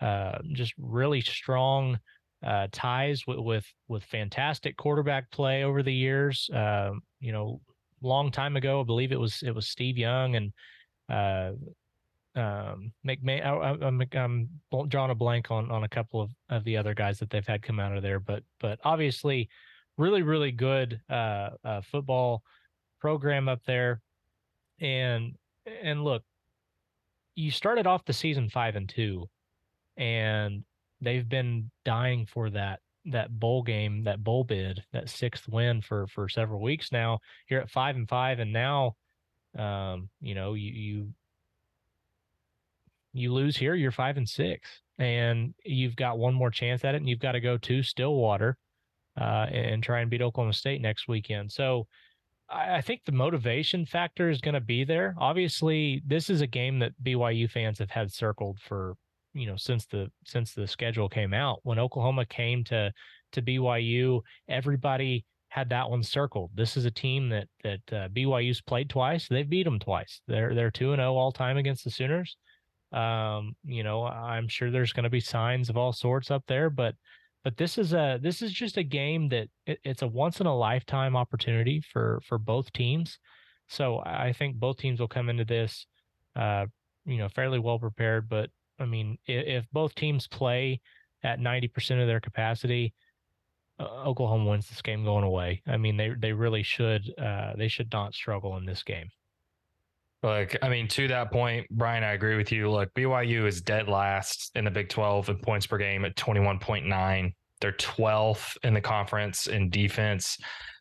uh, just really strong uh, ties with, with with fantastic quarterback play over the years. Um, you know, long time ago, I believe it was it was Steve Young and uh, um, McMahon. I, I'm, I'm drawing a blank on on a couple of, of the other guys that they've had come out of there, but but obviously, really really good uh, uh, football program up there, and and look, you started off the season five and two, and they've been dying for that that bowl game, that bowl bid, that sixth win for for several weeks now. You're at five and five, and now, um, you know, you you you lose here, you're five and six, and you've got one more chance at it, and you've got to go to Stillwater, uh, and try and beat Oklahoma State next weekend. So, I, think the motivation factor is going to be there. Obviously, this is a game that BYU fans have had circled for you know since the since the schedule came out. When Oklahoma came to to BYU, everybody had that one circled. This is a team that that uh, BYU's played twice. They've beat them twice. They're they're two and zero oh all time against the Sooners. Um, you know, I'm sure there's going to be signs of all sorts up there, but but this is a this is just a game that it, it's a once in a lifetime opportunity for for both teams. So I think both teams will come into this, uh, you know, fairly well prepared. But I mean, if, if both teams play at ninety percent of their capacity, uh, Oklahoma wins this game going away. I mean, they they really should uh, they should not struggle in this game.
Like, I mean, to that point, Bryan, I agree with you. Look, BYU is dead last in the Big 12 in points per game at 21.9. They're 12th in the conference in defense,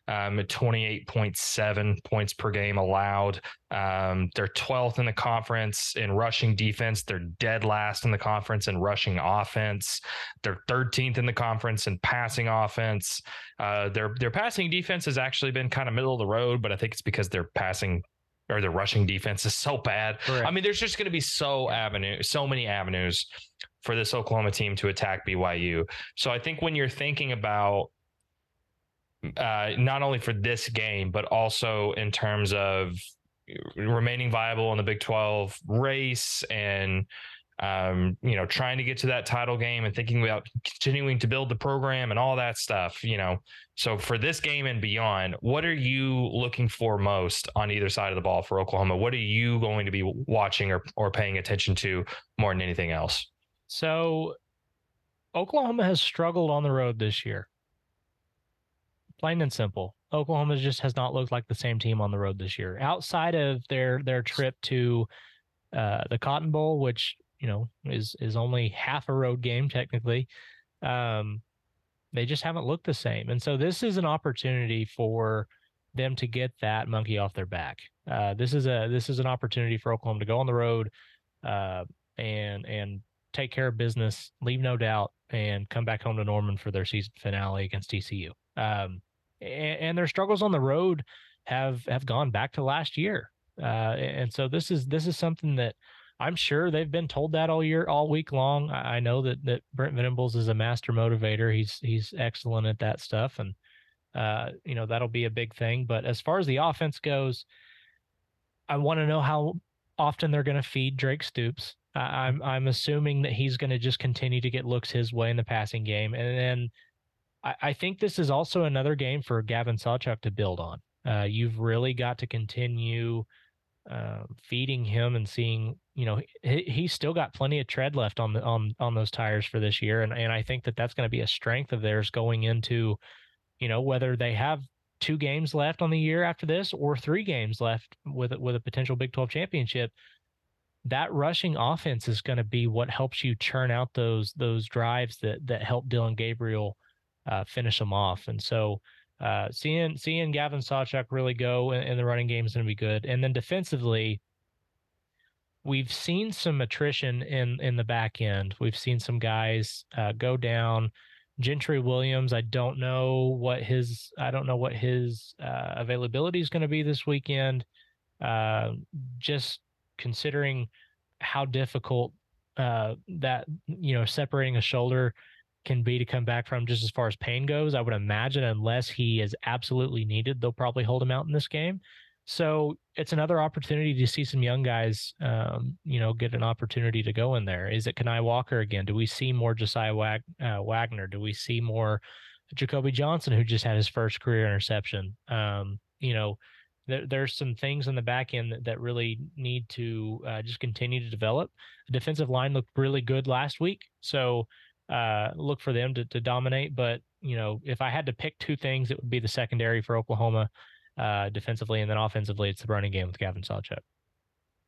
um, at 28.7 points per game allowed. Um, they're 12th in the conference in rushing defense. They're dead last in the conference in rushing offense. They're 13th in the conference in passing offense. Uh, their their passing defense has actually been kind of middle of the road, but I think it's because they're passing or the rushing defense is so bad. Correct. I mean, there's just going to be so avenue, so many avenues for this Oklahoma team to attack BYU. So I think when you're thinking about uh, not only for this game, but also in terms of remaining viable in the Big 12 race and um, you know, trying to get to that title game and thinking about continuing to build the program and all that stuff, you know. So for this game and beyond, what are you looking for most on either side of the ball for Oklahoma? What are you going to be watching or, or paying attention to more than anything else?
So Oklahoma has struggled on the road this year. Plain and simple. Oklahoma just has not looked like the same team on the road this year. Outside of their their trip to uh, the Cotton Bowl, which you know is is only half a road game technically. Um, they just haven't looked the same. And so this is an opportunity for them to get that monkey off their back. Uh, this is a this is an opportunity for oklahoma to go on the road uh, and and take care of business leave no doubt and come back home to norman for their season finale against tcu um, and, and, their struggles on the road have have gone back to last year. Uh, and so this is this is something that I'm sure they've been told that all year, all week long. I know that that Brent Venables is a master motivator. He's he's excellent at that stuff, and uh, you know that'll be a big thing. But as far as the offense goes, I want to know how often they're going to feed Drake Stoops. I'm I'm assuming that he's going to just continue to get looks his way in the passing game, and then I, I think this is also another game for Gavin Sawchuk to build on. Uh, you've really got to continue uh, feeding him and seeing you know he, he's still got plenty of tread left on the on on those tires for this year and and I think that that's going to be a strength of theirs going into you know whether they have two games left on the year after this or three games left with with a potential Big 12 championship that rushing offense is going to be what helps you churn out those those drives that that help Dillon Gabriel uh, finish them off and so uh, seeing seeing Gavin Sawchuk really go in, in the running game is going to be good and then defensively we've seen some attrition in in the back end. We've seen some guys uh, go down. Gentry Williams, I don't know what his I don't know what his uh, availability is going to be this weekend. Uh, just considering how difficult uh, that you know separating a shoulder can be to come back from just as far as pain goes. I would imagine unless he is absolutely needed, they'll probably hold him out in this game. So it's another opportunity to see some young guys, um, you know, get an opportunity to go in there. Is it Kani Walker again? Do we see more Josiah Wag- uh, Wagner? Do we see more Jacoby Johnson, who just had his first career interception? Um, you know, there, there's some things in the back end that, that really need to uh, just continue to develop. The defensive line looked really good last week, so uh, look for them to, to dominate. But you know, if I had to pick two things, it would be the secondary for Oklahoma uh, defensively, and then offensively, it's the running game with Gavin Sawchuk.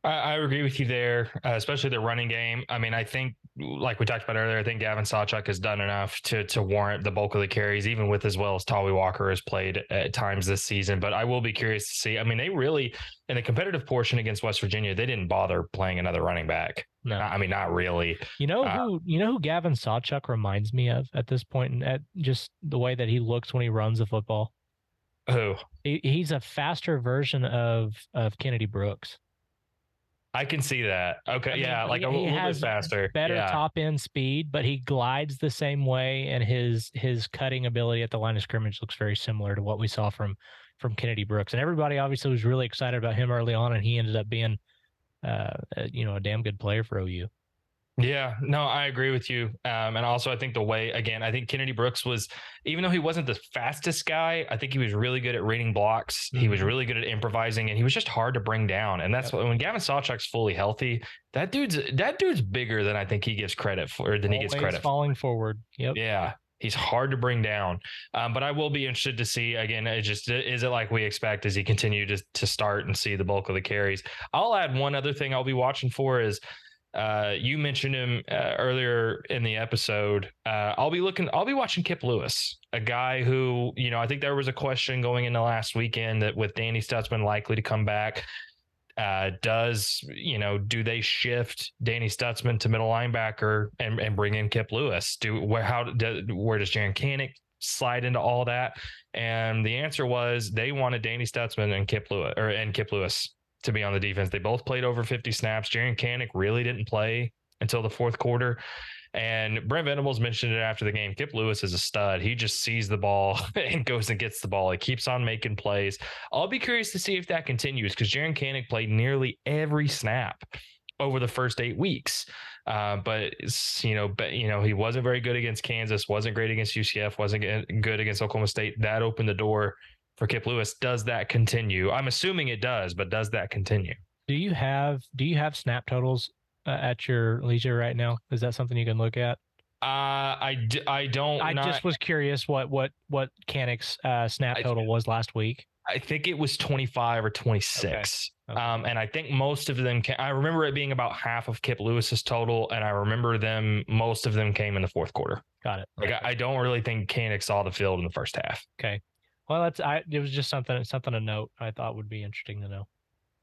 I, I agree with you there, uh, especially the running game. I mean, I think, like we talked about earlier, I think Gavin Sawchuk has done enough to to warrant the bulk of the carries, even with as well as Tawee Walker has played at times this season. But I will be curious to see. I mean, they really in the competitive portion against West Virginia, they didn't bother playing another running back. No, I mean, not really.
You know uh, who? You know who Gavin Sawchuk reminds me of at this point, and at just the way that he looks when he runs the football.
Who?
He, he's a faster version of of Kennedy Brooks.
I can see that. Okay,
I mean,
yeah, like
he-
a
he
little bit faster.
Better
yeah.
top end speed, but he glides the same way, and his his cutting ability at the line of scrimmage looks very similar to what we saw from from Kennedy Brooks. And everybody obviously was really excited about him early on, and he ended up being, uh, you know, a damn good player for OU.
Yeah, no, I agree with you. Um, and also, I think the way, again, I think Kennedy Brooks was, even though he wasn't the fastest guy, I think he was really good at reading blocks. He was
Mhm.
really good at improvising, and he was just hard to bring down. And that's
Yep.
what, when Gavin Sawchuk's fully healthy, that dude's that dude's bigger than I think he gives credit for, or than he gets
Always
credit for.
falling forward. Yep.
Yeah. He's hard to bring down, um, but I will be interested to see again. It just is it like we expect? Does he continue to to start and see the bulk of the carries? I'll add one other thing I'll be watching for is uh, you mentioned him uh, earlier in the episode. Uh, I'll be looking. I'll be watching Kip Lewis, a guy who you know I think there was a question going into last weekend that with Danny Stutsman likely to come back. Uh, does you know? Do they shift Danny Stutsman to middle linebacker and, and bring in Kip Lewis? Do where how do, where does Jaren Kanak slide into all that? And the answer was they wanted Danny Stutsman and Kip Lewis or and Kip Lewis to be on the defense. They both played over 50 snaps. Jaren Kanak really didn't play until the fourth quarter. And Brent Venables mentioned it after the game. Kip Lewis is a stud. He just sees the ball and goes and gets the ball. He keeps on making plays. I'll be curious to see if that continues because Jaren Kanak played nearly every snap over the first eight weeks. Uh, but you know, but you know, he wasn't very good against Kansas, wasn't great against UCF, wasn't good against Oklahoma State. That opened the door for Kip Lewis. Does that continue? I'm assuming it does, but does that continue?
Do you have Do you have snap totals uh, at your leisure right now? Is that something you can look at?
Uh, I, d- I don't.
I
not-
just was curious what what what Kanak's uh, snap
I-
total was last week.
I think it was 25 or 26.
Okay.
Um, and I think most of them, ca- I remember it being about half of Kip Lewis's total. And I remember them, most of them came in the fourth quarter.
Got it.
Like, I, I don't really think Kanak saw the field in the first half.
Okay. Well, that's I. It was just something something to note. I thought would be interesting to know.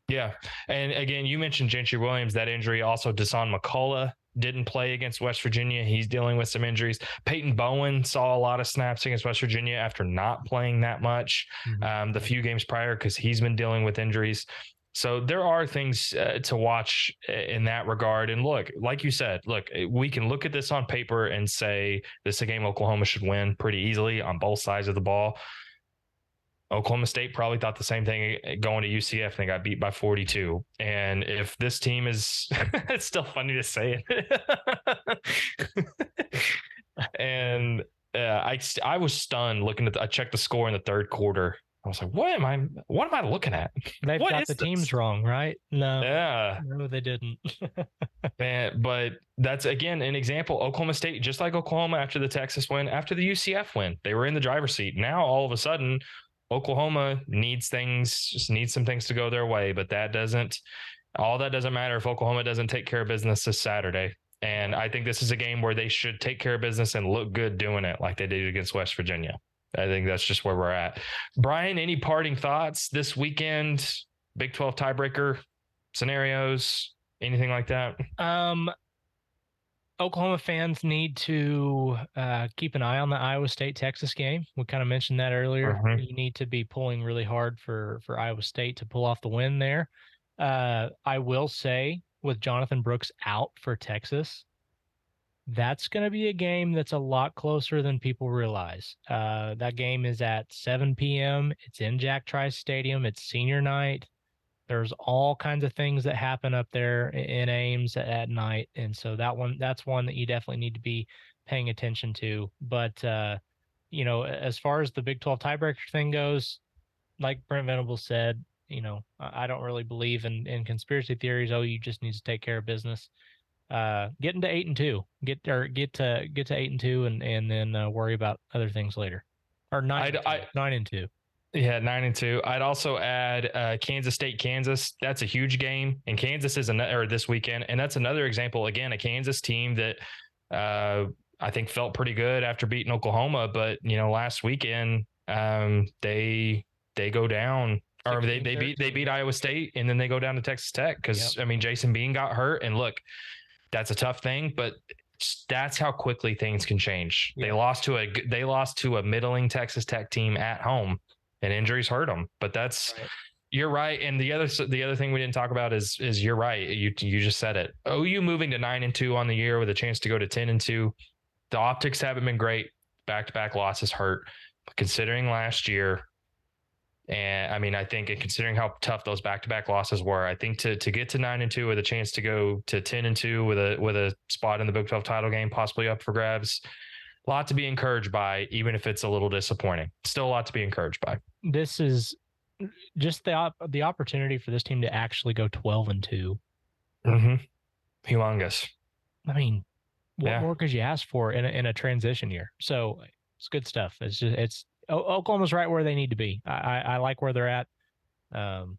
Yeah. And again, you mentioned Gentry Williams, that injury. Also, Dasan McCullough didn't play against West Virginia. He's dealing with some injuries. Peyton Bowen saw a lot of snaps against West Virginia after not playing that much
Mhm.
um, the few games prior because he's been dealing with injuries. So there are things uh, to watch in that regard. And look, like you said, look, we can look at this on paper and say this is a game Oklahoma should win pretty easily on both sides of the ball. Oklahoma State probably thought the same thing uh, going to UCF and they got beat by 42. And if this team is, it's still funny to say it. and uh, I, I was stunned looking at, the, I checked the score in the third quarter. I was like, what am I, what am I looking at?
They've
What
got the teams wrong, right? No,
Yeah.
no, they didn't.
Man, but that's again an example. Oklahoma State, just like Oklahoma after the Texas win, after the UCF win, they were in the driver's seat. Now all of a sudden, Oklahoma needs things, just needs some things to go their way. But that doesn't, all that doesn't matter if Oklahoma doesn't take care of business this Saturday. And I think this is a game where they should take care of business and look good doing it like they did against West Virginia. I think that's just where we're at. Bryan, any parting thoughts this weekend? Big 12 tiebreaker scenarios, anything like that?
Um, Oklahoma fans need to uh, keep an eye on the Iowa State Texas game. We kind of mentioned that earlier.
Mhm.
You need to be pulling really hard for for Iowa State to pull off the win there. Uh, I will say, with Jonathan Brooks out for Texas, that's going to be a game that's a lot closer than people realize. Uh, that game is at 7 p.m. It's in Jack Trice Stadium. It's senior night there's all kinds of things that happen up there in Ames at, night, and so that one that's one that you definitely need to be paying attention to. But uh, you know, as far as the Big 12 tiebreaker thing goes, like Brent Venables said, you know, I I don't really believe in in conspiracy theories. Oh, you just need to take care of business. Uh, get into eight and two, get or get to get to eight and two, and and then uh, worry about other things later. Or nine,
I'd-
and two,
I-
nine and two.
Yeah, nine and two. I'd also add uh, Kansas State, Kansas. That's a huge game, and Kansas is another or this weekend, and that's another example. Again, a Kansas team that uh, I think felt pretty good after beating Oklahoma, but you know, last weekend um, they they go down. Or they, they beat they beat Iowa State and then they go down to Texas Tech because I mean Jason Bean got hurt and look that's a tough thing but that's how quickly things can change. They lost to a they lost to a middling Texas Tech team at home and injuries hurt them. But that's right. you're right. And the other the other thing we didn't talk about is is you're right. You you just said it. OU moving to nine and two on the year with a chance to go to ten and two. The optics haven't been great. Back to back losses hurt. But considering last year, and I mean, I think and considering how tough those back to back losses were, I think to to get to nine and two with a chance to go to ten and two with a with a spot in the Big Twelve title game possibly up for grabs, a lot to be encouraged by, even if it's a little disappointing. Still a lot to be encouraged by.
This is just the op- the opportunity for this team to actually go twelve and 2
mm-hmm. Humongous.
I mean, what yeah. more could you ask for in a, in a transition year? So it's good stuff. It's just it's Oklahoma's right where they need to be. I, I, I like where they're at. Um,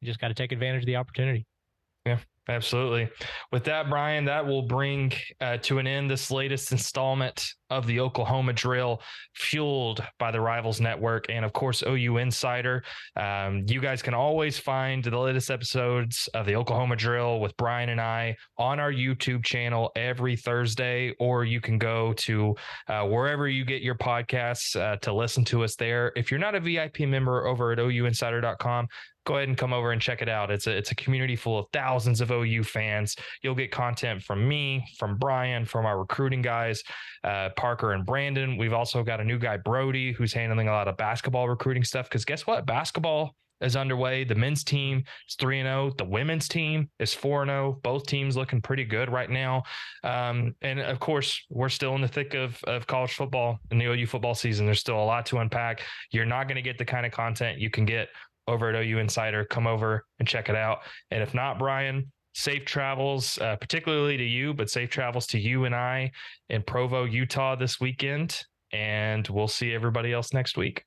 you just got to take advantage of the opportunity.
Yeah. Absolutely. With that, Bryan, that will bring uh, to an end this latest installment of the Oklahoma Drill, fueled by the Rivals Network and, of course, OU Insider. Um, you guys can always find the latest episodes of the Oklahoma Drill with Bryan and I on our YouTube channel every Thursday, or you can go to uh, wherever you get your podcasts uh, to listen to us there. If you're not a VIP member over at OUinsider.com, go ahead and come over and check it out. It's a it's a community full of thousands of OU fans. You'll get content from me, from Bryan, from our recruiting guys, uh, Parker and Brandon. We've also got a new guy, Brody, who's handling a lot of basketball recruiting stuff. Because guess what, basketball is underway. The men's team is 3 and 0. The women's team is 4 and 0. Both teams looking pretty good right now. Um, and of course, we're still in the thick of, of college football and the OU football season. There's still a lot to unpack. You're not going to get the kind of content you can get over at OU Insider. Come over and check it out. And if not, Bryan, safe travels, uh, particularly to you, but safe travels to you and I in Provo, Utah this weekend. And we'll see everybody else next week.